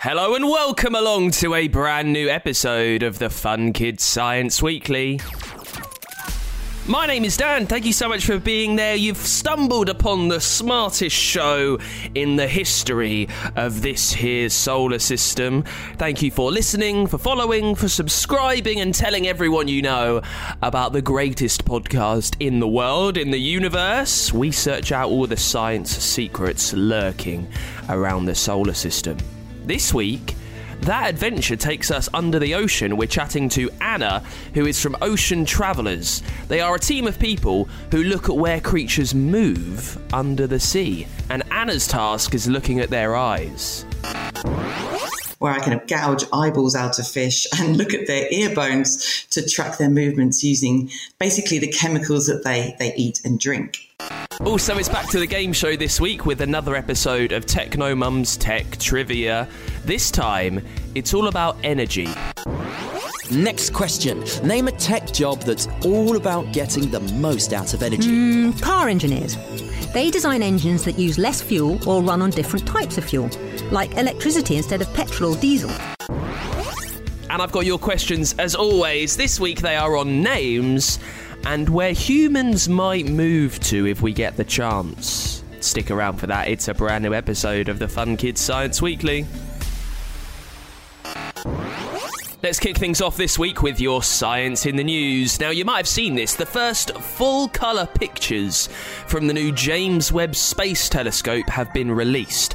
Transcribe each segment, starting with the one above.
Hello and welcome along to a brand new episode of the Fun Kids Science Weekly. My name is Dan. Thank you so much for being there. You've stumbled upon the smartest show in the history of this here solar system. Thank you for listening, for following, for subscribing, and telling everyone you know about the greatest podcast in the world, in the universe. We search out all the science secrets lurking around the solar system. This week, that adventure takes us under the ocean. We're chatting to Anna, who is from Ocean Travellers. They are a team of people who look at where creatures move under the sea. And Anna's task is looking at their eyes. Where I kind of gouge eyeballs out of fish and look at their ear bones to track their movements using basically the chemicals that they, they eat and drink. Also, it's back to the game show this week with another episode of Techno Mum's Tech Trivia. This time, it's all about energy. Next question. Name a tech job that's all about getting the most out of energy. Mm, car engineers. They design engines that use less fuel or run on different types of fuel, like electricity instead of petrol or diesel. And I've got your questions as always. This week they are on names and where humans might move to if we get the chance. Stick around for that, it's a brand new episode of the Fun Kids Science Weekly. Let's kick things off this week with your science in the news. Now, you might have seen this the first full colour pictures from the new James Webb Space Telescope have been released.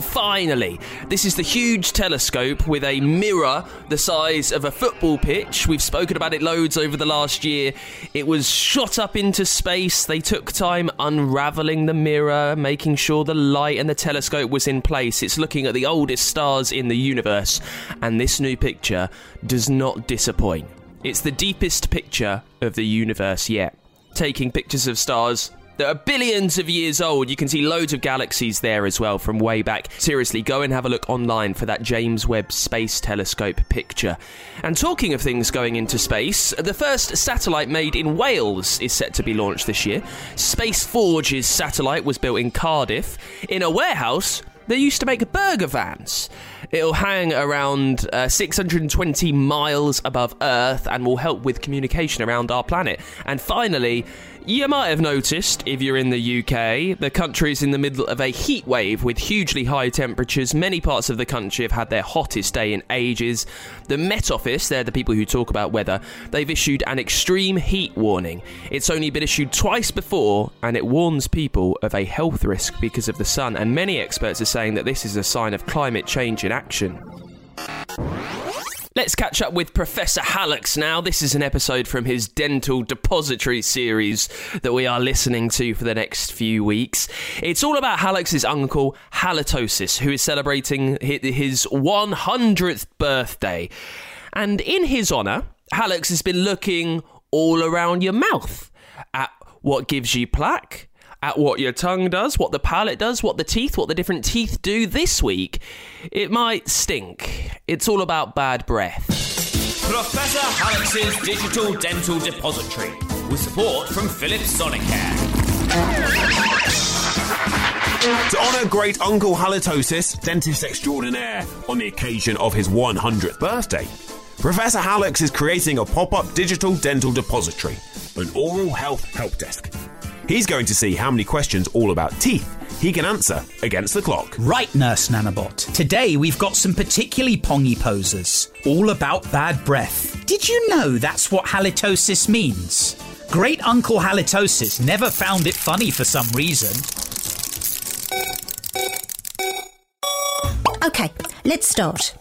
Finally, this is the huge telescope with a mirror the size of a football pitch. We've spoken about it loads over the last year. It was shot up into space. They took time unraveling the mirror, making sure the light and the telescope was in place. It's looking at the oldest stars in the universe, and this new picture does not disappoint. It's the deepest picture of the universe yet. Taking pictures of stars that are billions of years old. You can see loads of galaxies there as well from way back. Seriously, go and have a look online for that James Webb Space Telescope picture. And talking of things going into space, the first satellite made in Wales is set to be launched this year. Space Forge's satellite was built in Cardiff in a warehouse they used to make burger vans. It'll hang around uh, 620 miles above Earth and will help with communication around our planet. And finally, you might have noticed, if you're in the UK, the country is in the middle of a heat wave with hugely high temperatures. Many parts of the country have had their hottest day in ages. The Met Office, they're the people who talk about weather, they've issued an extreme heat warning. It's only been issued twice before, and it warns people of a health risk because of the sun. And many experts are saying that this is a sign of climate change in action. Let's catch up with Professor Hallux now. This is an episode from his Dental Depository series that we are listening to for the next few weeks. It's all about Hallux's uncle, Halitosis, who is celebrating his 100th birthday. And in his honour, Hallux has been looking all around your mouth at what gives you plaque, at what your tongue does, what the palate does, what the teeth, what the different teeth do this week. It might stink. It's all about bad breath. Professor Hallux's Digital Dental Depository with support from Philips Sonicare. To honour great Uncle Halitosis, dentist extraordinaire, on the occasion of his 100th birthday, Professor Hallux is creating a pop up digital dental depository, an oral health help desk. He's going to see how many questions all about teeth he can answer against the clock. Right, Nurse Nanobot. Today we've got some particularly pongy posers, all about bad breath. Did you know that's what halitosis means? Great Uncle Halitosis never found it funny for some reason. Okay, let's start.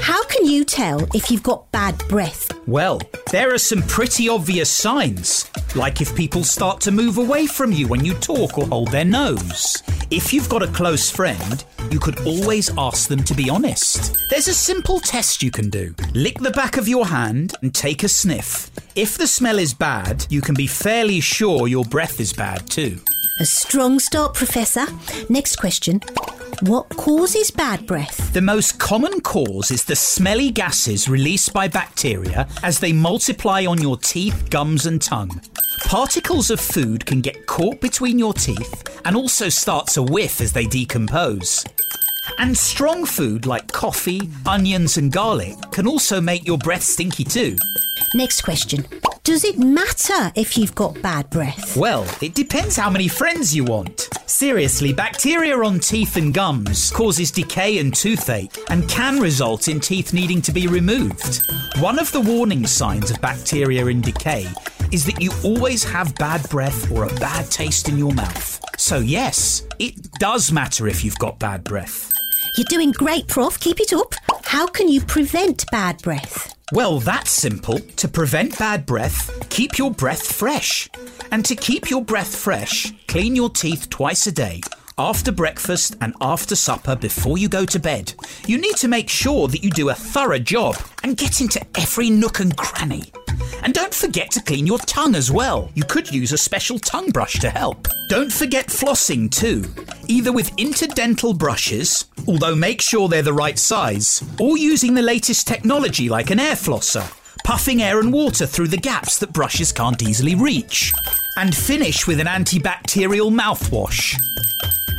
How can you tell if you've got bad breath? Well, there are some pretty obvious signs, like if people start to move away from you when you talk or hold their nose. If you've got a close friend, you could always ask them to be honest. There's a simple test you can do. Lick the back of your hand and take a sniff. If the smell is bad, you can be fairly sure your breath is bad too. A strong start, Professor. Next question. What causes bad breath? The most common cause is the smelly gases released by bacteria as they multiply on your teeth, gums, and tongue. Particles of food can get caught between your teeth and also start to whiff as they decompose. And strong food like coffee, onions, and garlic can also make your breath stinky too. Next question. Does it matter if you've got bad breath? Well, it depends how many friends you want. Seriously, bacteria on teeth and gums causes decay and toothache and can result in teeth needing to be removed. One of the warning signs of bacteria in decay is that you always have bad breath or a bad taste in your mouth. So, yes, it does matter if you've got bad breath. You're doing great, Prof. Keep it up. How can you prevent bad breath? Well, that's simple. To prevent bad breath, keep your breath fresh. And to keep your breath fresh, clean your teeth twice a day. After breakfast and after supper before you go to bed. You need to make sure that you do a thorough job and get into every nook and cranny. And don't forget to clean your tongue as well. You could use a special tongue brush to help. Don't forget flossing too, either with interdental brushes, although make sure they're the right size, or using the latest technology like an air flosser, puffing air and water through the gaps that brushes can't easily reach. And finish with an antibacterial mouthwash.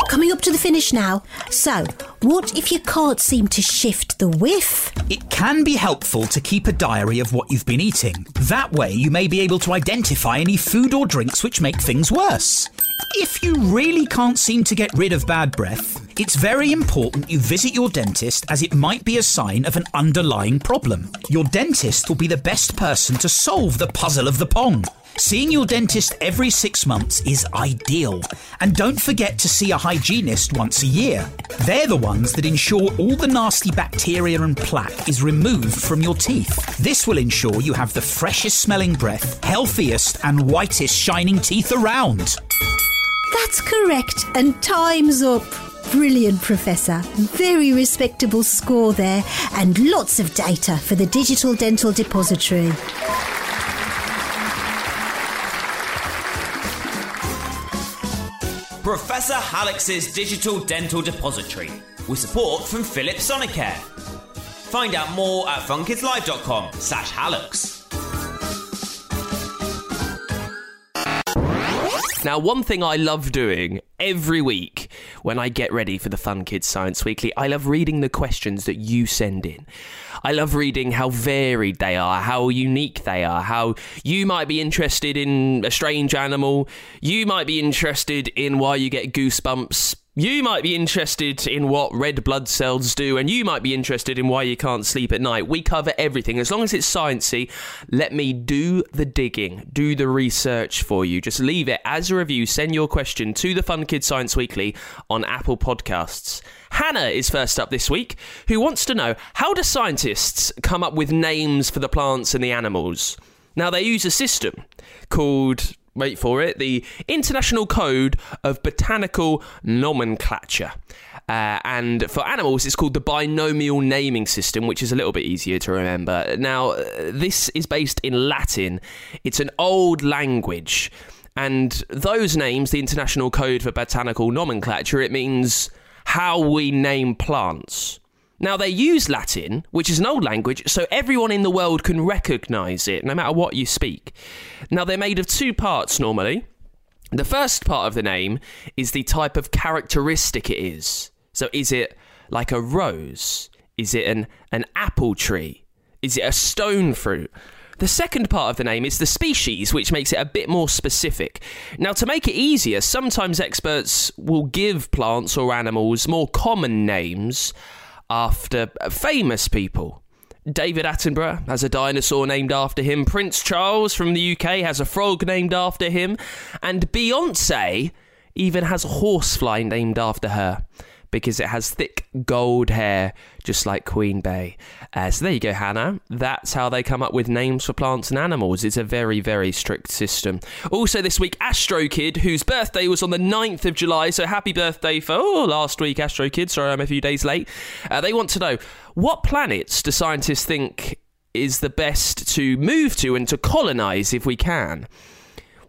Coming up to the finish now. So, what if you can't seem to shift the whiff? It can be helpful to keep a diary of what you've been eating. That way, you may be able to identify any food or drinks which make things worse. If you really can't seem to get rid of bad breath, it's very important you visit your dentist as it might be a sign of an underlying problem. Your dentist will be the best person to solve the puzzle of the pong. Seeing your dentist every six months is ideal. And don't forget to see a hygienist once a year. They're the ones that ensure all the nasty bacteria and plaque is removed from your teeth. This will ensure you have the freshest smelling breath, healthiest, and whitest shining teeth around. That's correct, and time's up. Brilliant, Professor. Very respectable score there, and lots of data for the Digital Dental Depository. Professor Hallux's Digital Dental Depository with support from Philips Sonicare. Find out more at funkidslive.com slash Halix. Now, one thing I love doing every week when I get ready for the Fun Kids Science Weekly, I love reading the questions that you send in. I love reading how varied they are, how unique they are, how you might be interested in a strange animal, you might be interested in why you get goosebumps. You might be interested in what red blood cells do, and you might be interested in why you can't sleep at night. We cover everything. As long as it's sciencey, let me do the digging, do the research for you. Just leave it as a review. Send your question to the Fun Kids Science Weekly on Apple Podcasts. Hannah is first up this week, who wants to know how do scientists come up with names for the plants and the animals? Now, they use a system called wait for it, the International Code of Botanical Nomenclature. Uh, and for animals, it's called the binomial naming system, which is a little bit easier to remember. Now, uh, this is based in Latin, it's an old language. And those names, the International Code for Botanical Nomenclature, it means how we name plants. Now, they use Latin, which is an old language, so everyone in the world can recognize it, no matter what you speak. Now, they're made of two parts normally. The first part of the name is the type of characteristic it is. So, is it like a rose? Is it an, an apple tree? Is it a stone fruit? The second part of the name is the species, which makes it a bit more specific. Now, to make it easier, sometimes experts will give plants or animals more common names after famous people. David Attenborough has a dinosaur named after him. Prince Charles from the UK has a frog named after him. And Beyonce even has a horsefly named after her. Because it has thick gold hair, just like Queen Bey. Uh, so there you go, Hannah. That's how they come up with names for plants and animals. It's a very, very strict system. Also, this week, Astro Kid, whose birthday was on the 9th of July. So happy birthday for oh, last week, Astro Kid. Sorry, I'm a few days late. Uh, they want to know what planets do scientists think is the best to move to and to colonize if we can?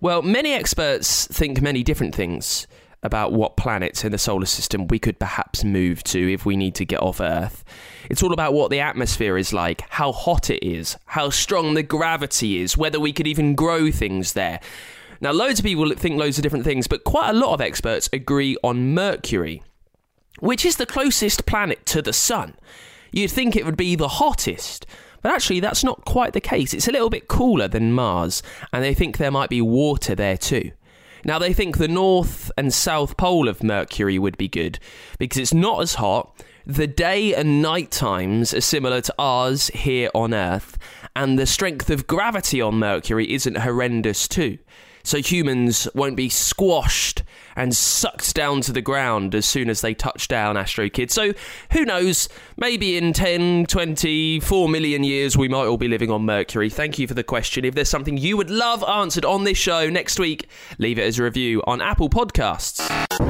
Well, many experts think many different things about what planets in the solar system we could perhaps move to if we need to get off Earth. It's all about what the atmosphere is like, how hot it is, how strong the gravity is, whether we could even grow things there. Now, loads of people think loads of different things, but quite a lot of experts agree on Mercury, which is the closest planet to the Sun. You'd think it would be the hottest, but actually, that's not quite the case. It's a little bit cooler than Mars, and they think there might be water there too. Now, they think the north and south pole of Mercury would be good because it's not as hot. The day and night times are similar to ours here on Earth, and the strength of gravity on Mercury isn't horrendous, too so humans won't be squashed and sucked down to the ground as soon as they touch down Astro Kid. So who knows, maybe in 10, 20, 4 million years we might all be living on Mercury. Thank you for the question. If there's something you would love answered on this show next week, leave it as a review on Apple Podcasts.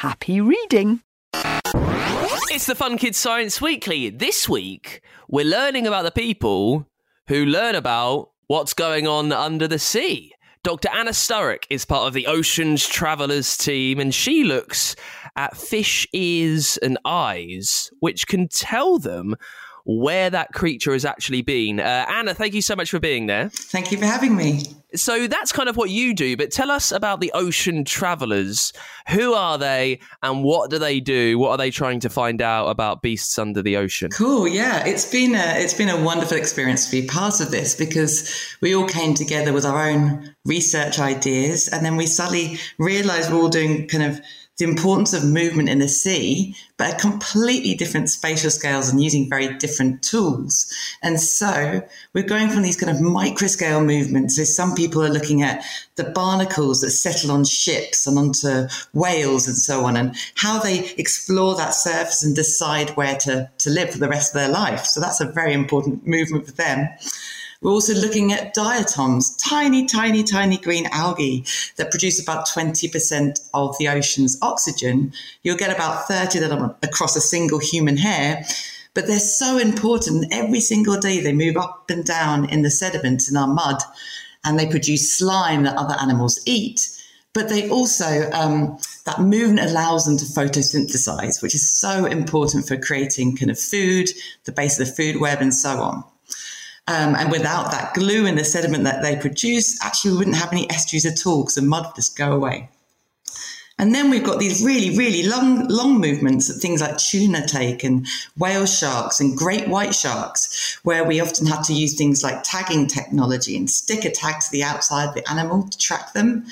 Happy reading! It's the Fun Kids Science Weekly. This week, we're learning about the people who learn about what's going on under the sea. Dr. Anna Sturrock is part of the Oceans Travellers team, and she looks at fish ears and eyes, which can tell them where that creature has actually been. Uh, Anna, thank you so much for being there. Thank you for having me. So that's kind of what you do, but tell us about the Ocean Travelers. Who are they and what do they do? What are they trying to find out about beasts under the ocean? Cool, yeah. It's been a it's been a wonderful experience to be part of this because we all came together with our own research ideas and then we suddenly realized we're all doing kind of the importance of movement in the sea, but at completely different spatial scales and using very different tools. And so we're going from these kind of microscale movements. So some people are looking at the barnacles that settle on ships and onto whales and so on, and how they explore that surface and decide where to, to live for the rest of their life. So that's a very important movement for them. We're also looking at diatoms, tiny, tiny, tiny green algae that produce about 20% of the ocean's oxygen. You'll get about 30 of them across a single human hair. But they're so important. Every single day they move up and down in the sediments in our mud and they produce slime that other animals eat. But they also, um, that movement allows them to photosynthesize, which is so important for creating kind of food, the base of the food web, and so on. Um, and without that glue and the sediment that they produce, actually, we wouldn't have any estuaries at all because the mud would just go away. And then we've got these really, really long, long movements that things like tuna take and whale sharks and great white sharks, where we often have to use things like tagging technology and stick a tag to the outside of the animal to track them.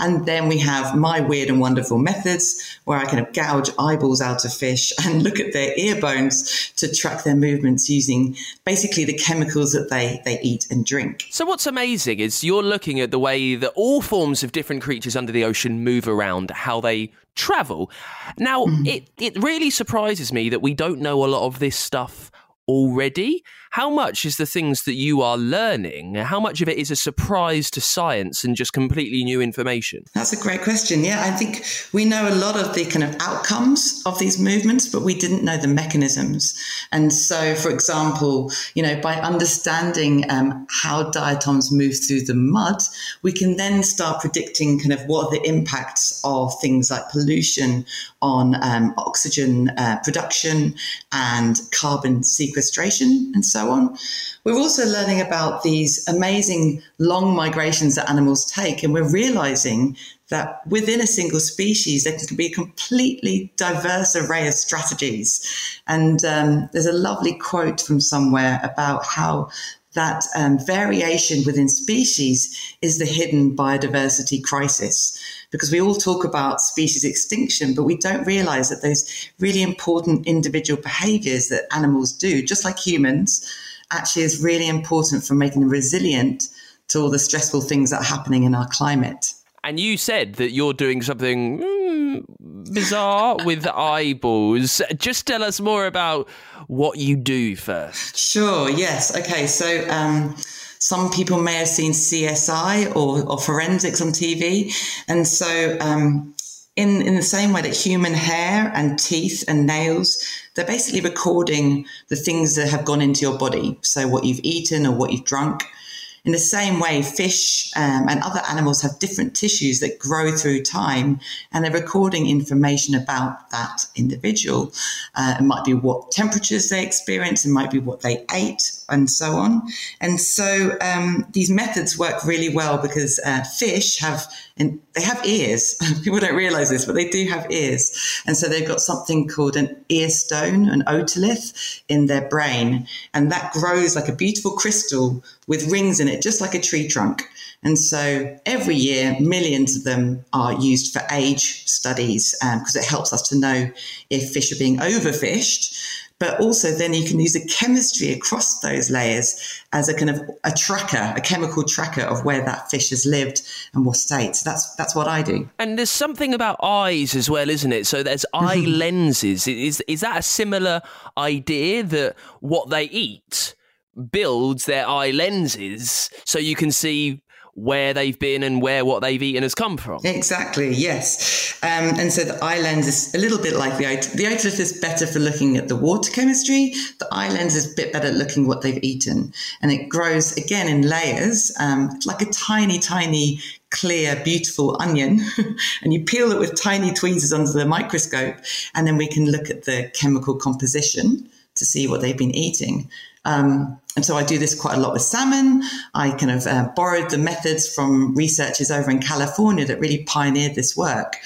And then we have my weird and wonderful methods where I of gouge eyeballs out of fish and look at their ear bones to track their movements using basically the chemicals that they, they eat and drink. So, what's amazing is you're looking at the way that all forms of different creatures under the ocean move around, how they travel. Now, mm. it, it really surprises me that we don't know a lot of this stuff already? How much is the things that you are learning? How much of it is a surprise to science and just completely new information? That's a great question. Yeah, I think we know a lot of the kind of outcomes of these movements, but we didn't know the mechanisms. And so, for example, you know, by understanding um, how diatoms move through the mud, we can then start predicting kind of what are the impacts of things like pollution on um, oxygen uh, production and carbon sequestration and so on. We're also learning about these amazing long migrations that animals take, and we're realizing that within a single species, there can be a completely diverse array of strategies. And um, there's a lovely quote from somewhere about how that um, variation within species is the hidden biodiversity crisis. Because we all talk about species extinction, but we don't realize that those really important individual behaviors that animals do, just like humans, actually is really important for making them resilient to all the stressful things that are happening in our climate. And you said that you're doing something mm, bizarre with eyeballs. Just tell us more about what you do first. Sure, yes. Okay, so um, some people may have seen CSI or, or forensics on TV. And so, um, in, in the same way that human hair and teeth and nails, they're basically recording the things that have gone into your body. So, what you've eaten or what you've drunk. In the same way, fish um, and other animals have different tissues that grow through time, and they're recording information about that individual. Uh, it might be what temperatures they experience, it might be what they ate, and so on. And so um, these methods work really well because uh, fish have and they have ears. People don't realize this, but they do have ears. And so they've got something called an ear stone, an otolith in their brain. And that grows like a beautiful crystal with rings in it, just like a tree trunk. And so every year, millions of them are used for age studies because um, it helps us to know if fish are being overfished but also then you can use the chemistry across those layers as a kind of a tracker, a chemical tracker of where that fish has lived and what state. So that's that's what I do. And there's something about eyes as well, isn't it? So there's eye mm-hmm. lenses. Is is that a similar idea that what they eat builds their eye lenses so you can see where they've been and where what they've eaten has come from. Exactly, yes. Um, and so the eye lens is a little bit like the ot- the otolith is better for looking at the water chemistry. The eye lens is a bit better at looking what they've eaten, and it grows again in layers, um, like a tiny, tiny clear, beautiful onion, and you peel it with tiny tweezers under the microscope, and then we can look at the chemical composition to see what they've been eating. Um, and so I do this quite a lot with salmon. I kind of uh, borrowed the methods from researchers over in California that really pioneered this work.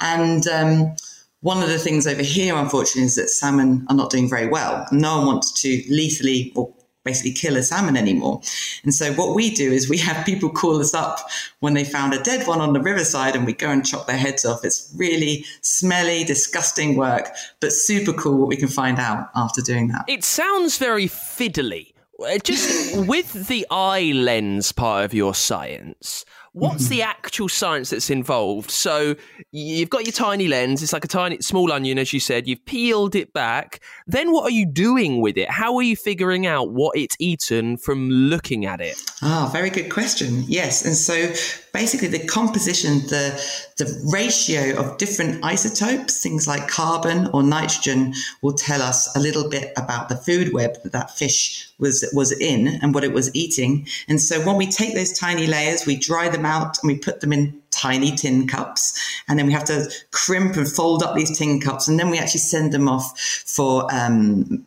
And um, one of the things over here, unfortunately, is that salmon are not doing very well. No one wants to lethally or basically kill a salmon anymore. And so what we do is we have people call us up when they found a dead one on the riverside and we go and chop their heads off. It's really smelly, disgusting work, but super cool what we can find out after doing that. It sounds very fiddly. Uh, just with the eye lens part of your science, what's the actual science that's involved? So you've got your tiny lens, it's like a tiny small onion, as you said, you've peeled it back. Then what are you doing with it? How are you figuring out what it's eaten from looking at it? Ah, oh, very good question. Yes. And so basically the composition, the the ratio of different isotopes, things like carbon or nitrogen, will tell us a little bit about the food web that that fish was was in and what it was eating. And so when we take those tiny layers, we dry them out and we put them in tiny tin cups, and then we have to crimp and fold up these tin cups, and then we actually send them off for um,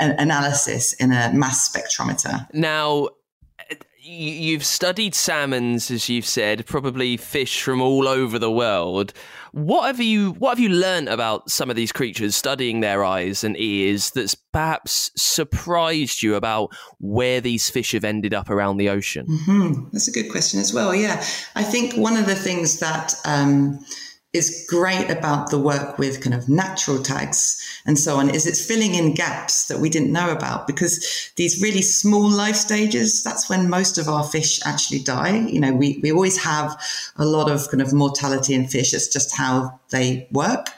analysis in a mass spectrometer. Now you've studied salmons, as you've said, probably fish from all over the world. What have you What have you learned about some of these creatures, studying their eyes and ears, that's perhaps surprised you about where these fish have ended up around the ocean? Mm-hmm. That's a good question as well. Yeah, I think one of the things that um, is great about the work with kind of natural tags and so on is it's filling in gaps that we didn't know about because these really small life stages that's when most of our fish actually die. You know we, we always have a lot of kind of mortality in fish. It's just how they work.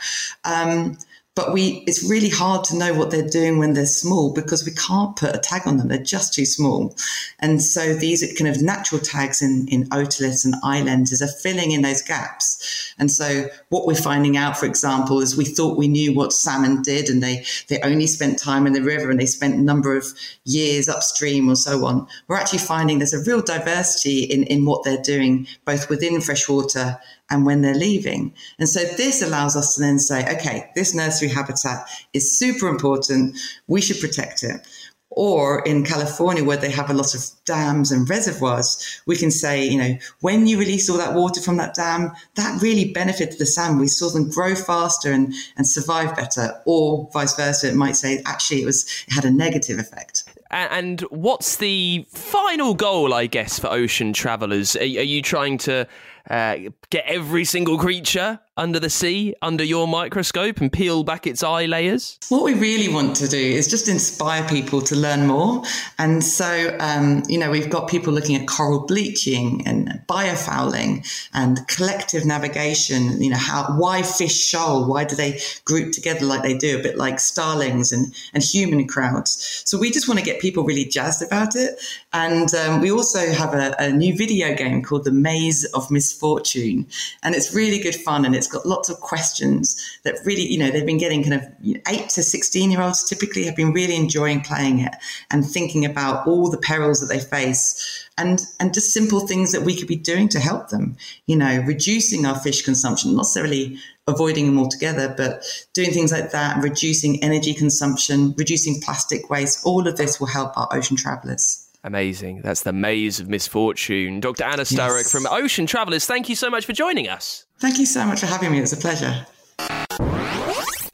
Um, but we it's really hard to know what they're doing when they're small because we can't put a tag on them. They're just too small. And so these kind of natural tags in in otoliths and eye lenses are filling in those gaps. And so what we're finding out for example is we thought we knew what salmon did and they they only spent time in the river and they spent a number of years upstream or so on. We're actually finding there's a real diversity in in what they're doing both within freshwater and when they're leaving. And so this allows us to then say, okay, this nursery habitat is super important. We should protect it. Or in California, where they have a lot of dams and reservoirs, we can say, you know, when you release all that water from that dam, that really benefited the salmon. We saw them grow faster and, and survive better. Or vice versa, it might say, actually, it was it had a negative effect. And what's the final goal, I guess, for ocean travellers? Are, are you trying to uh, get every single creature under the sea under your microscope and peel back its eye layers? What we really want to do is just inspire people to learn more. And so, um, you know, we've got people looking at coral bleaching and biofouling and collective navigation. You know, how why fish shoal? Why do they group together like they do? A bit like starlings and and human crowds. So we just want to get people really jazzed about it. And um, we also have a, a new video game called The Maze of Misfortune, and it's really good fun and it's it's got lots of questions that really, you know, they've been getting kind of eight to 16 year olds typically have been really enjoying playing it and thinking about all the perils that they face and and just simple things that we could be doing to help them you know reducing our fish consumption not necessarily avoiding them altogether but doing things like that reducing energy consumption reducing plastic waste all of this will help our ocean travelers Amazing. That's the maze of misfortune. Dr. Anna Sturrock yes. from Ocean Travellers, thank you so much for joining us. Thank you so much for having me. It's a pleasure.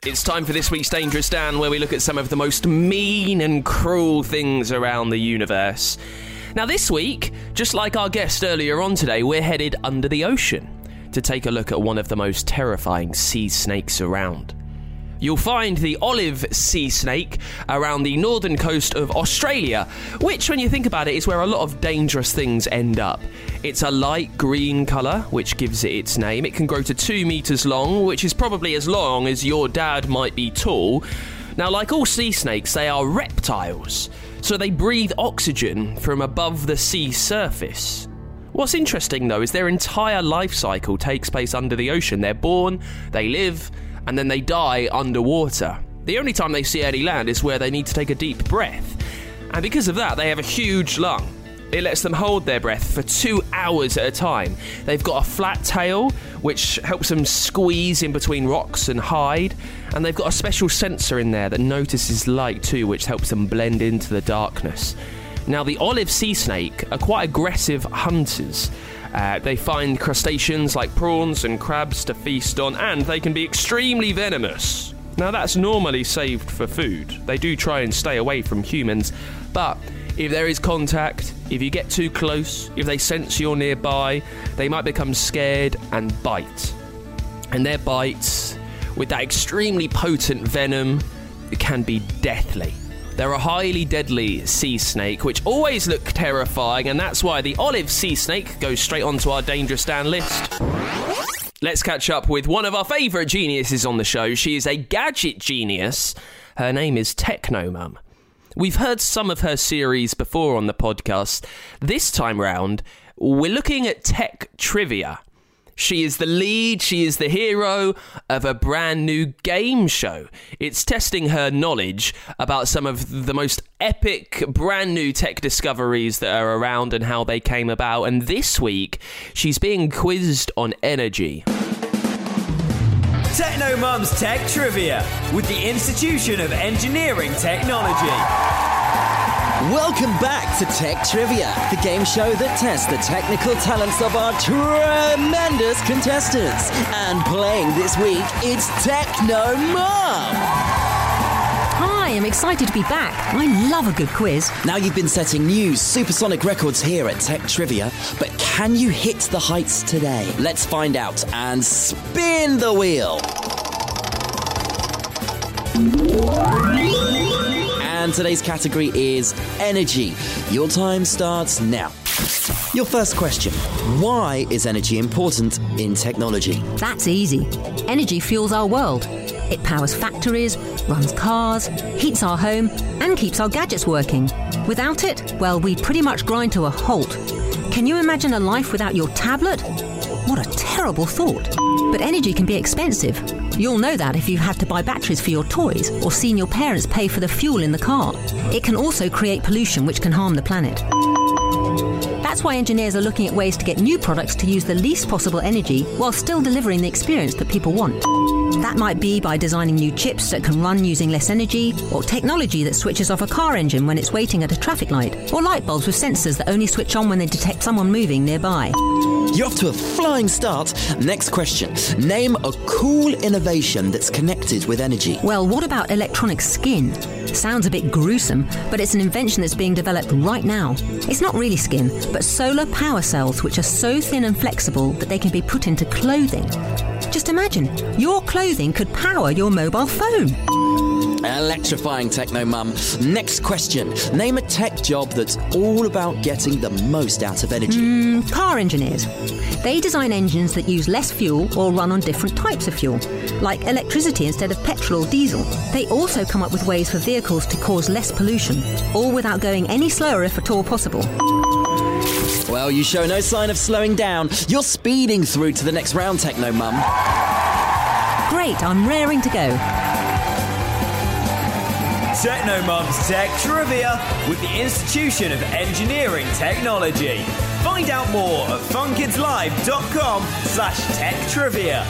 It's time for this week's Dangerous Dan, where we look at some of the most mean and cruel things around the universe. Now, this week, just like our guest earlier on today, we're headed under the ocean to take a look at one of the most terrifying sea snakes around. You'll find the olive sea snake around the northern coast of Australia, which, when you think about it, is where a lot of dangerous things end up. It's a light green colour, which gives it its name. It can grow to two metres long, which is probably as long as your dad might be tall. Now, like all sea snakes, they are reptiles, so they breathe oxygen from above the sea surface. What's interesting though is their entire life cycle takes place under the ocean. They're born, they live, and then they die underwater. The only time they see any land is where they need to take a deep breath. And because of that, they have a huge lung. It lets them hold their breath for two hours at a time. They've got a flat tail, which helps them squeeze in between rocks and hide. And they've got a special sensor in there that notices light too, which helps them blend into the darkness. Now, the olive sea snake are quite aggressive hunters. Uh, they find crustaceans like prawns and crabs to feast on, and they can be extremely venomous. Now, that's normally saved for food. They do try and stay away from humans, but if there is contact, if you get too close, if they sense you're nearby, they might become scared and bite. And their bites, with that extremely potent venom, can be deathly. They're a highly deadly sea snake, which always look terrifying, and that's why the olive sea snake goes straight onto our dangerous Dan list. Let's catch up with one of our favourite geniuses on the show. She is a gadget genius. Her name is Technomum. We've heard some of her series before on the podcast. This time round, we're looking at tech trivia. She is the lead, she is the hero of a brand new game show. It's testing her knowledge about some of the most epic brand new tech discoveries that are around and how they came about. And this week, she's being quizzed on energy. Technomum's Tech Trivia with the Institution of Engineering Technology. Welcome back to Tech Trivia, the game show that tests the technical talents of our tremendous contestants. And playing this week, it's Techno Mom. Hi, I'm excited to be back. I love a good quiz. Now you've been setting new supersonic records here at Tech Trivia, but can you hit the heights today? Let's find out and spin the wheel. And today's category is energy. Your time starts now. Your first question Why is energy important in technology? That's easy. Energy fuels our world. It powers factories, runs cars, heats our home, and keeps our gadgets working. Without it, well, we pretty much grind to a halt. Can you imagine a life without your tablet? What a terrible thought. But energy can be expensive. You'll know that if you've had to buy batteries for your toys or seen your parents pay for the fuel in the car. It can also create pollution which can harm the planet. That's why engineers are looking at ways to get new products to use the least possible energy while still delivering the experience that people want. That might be by designing new chips that can run using less energy, or technology that switches off a car engine when it's waiting at a traffic light, or light bulbs with sensors that only switch on when they detect someone moving nearby. You're off to a flying start. Next question. Name a cool innovation that's connected with energy. Well, what about electronic skin? Sounds a bit gruesome, but it's an invention that's being developed right now. It's not really skin, but solar power cells, which are so thin and flexible that they can be put into clothing. Just imagine, your clothing could power your mobile phone. Electrifying techno mum. Next question. Name a tech job that's all about getting the most out of energy. Mm, car engineers. They design engines that use less fuel or run on different types of fuel, like electricity instead of petrol or diesel. They also come up with ways for vehicles to cause less pollution, all without going any slower if at all possible. Well, you show no sign of slowing down. You're speeding through to the next round, techno mum. Great, I'm raring to go. Technomum's Tech Trivia with the Institution of Engineering Technology. Find out more at funkidslive.com slash tech trivia.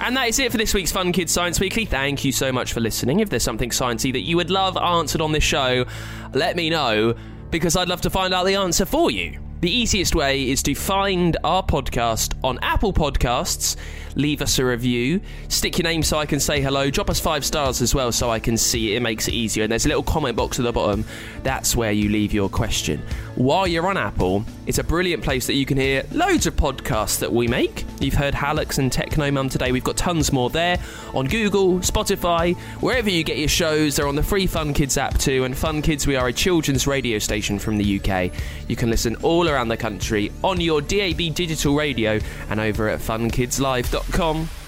And that is it for this week's Fun Kids Science Weekly. Thank you so much for listening. If there's something sciencey that you would love answered on this show, let me know because I'd love to find out the answer for you. The easiest way is to find our podcast on Apple Podcasts, leave us a review, stick your name so I can say hello, drop us five stars as well so I can see it. It makes it easier. And there's a little comment box at the bottom. That's where you leave your question. While you're on Apple, it's a brilliant place that you can hear loads of podcasts that we make. You've heard Hallux and Technomum today. We've got tons more there on Google, Spotify, wherever you get your shows. They're on the free Fun Kids app too. And Fun Kids, we are a children's radio station from the UK. You can listen all around the country on your DAB digital radio and over at funkidslive.com gmail.com